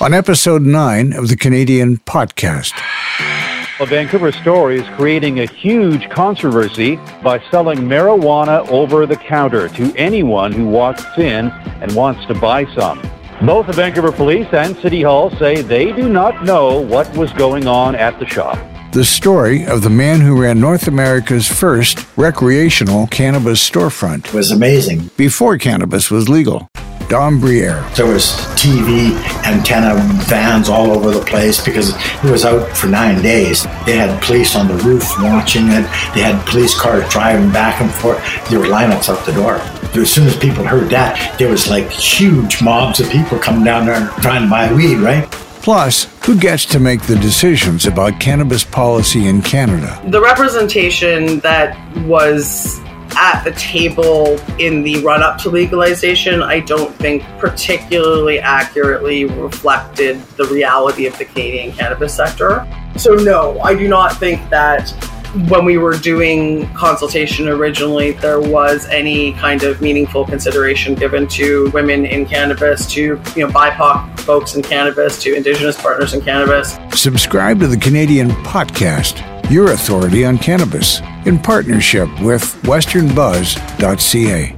on episode 9 of the Canadian Potcast. A Vancouver store is creating a huge controversy by selling marijuana over the counter to anyone who walks in and wants to buy some. Both the Vancouver Police and City Hall say they do not know what was going on at the shop. The story of the man who ran North America's first recreational cannabis storefront It was amazing. before cannabis was legal. Don Briere. There was TV antenna vans all over the place because it was out for nine days. They had police on the roof watching it. They had police cars driving back and forth. There were lineups out the door. As soon as people heard that, there was like huge mobs of people coming down there trying to buy weed, right? Plus, who gets to make the decisions about cannabis policy in Canada? the representation that was at the table in the run up to legalization, I don't think particularly accurately reflected the reality of the Canadian cannabis sector. So, no, I do not think that when we were doing consultation originally, there was any kind of meaningful consideration given to women in cannabis, to you know BIPOC folks in cannabis, to Indigenous partners in cannabis. Subscribe to the Canadian Potcast, your authority on cannabis, in partnership with westernbuzz.ca.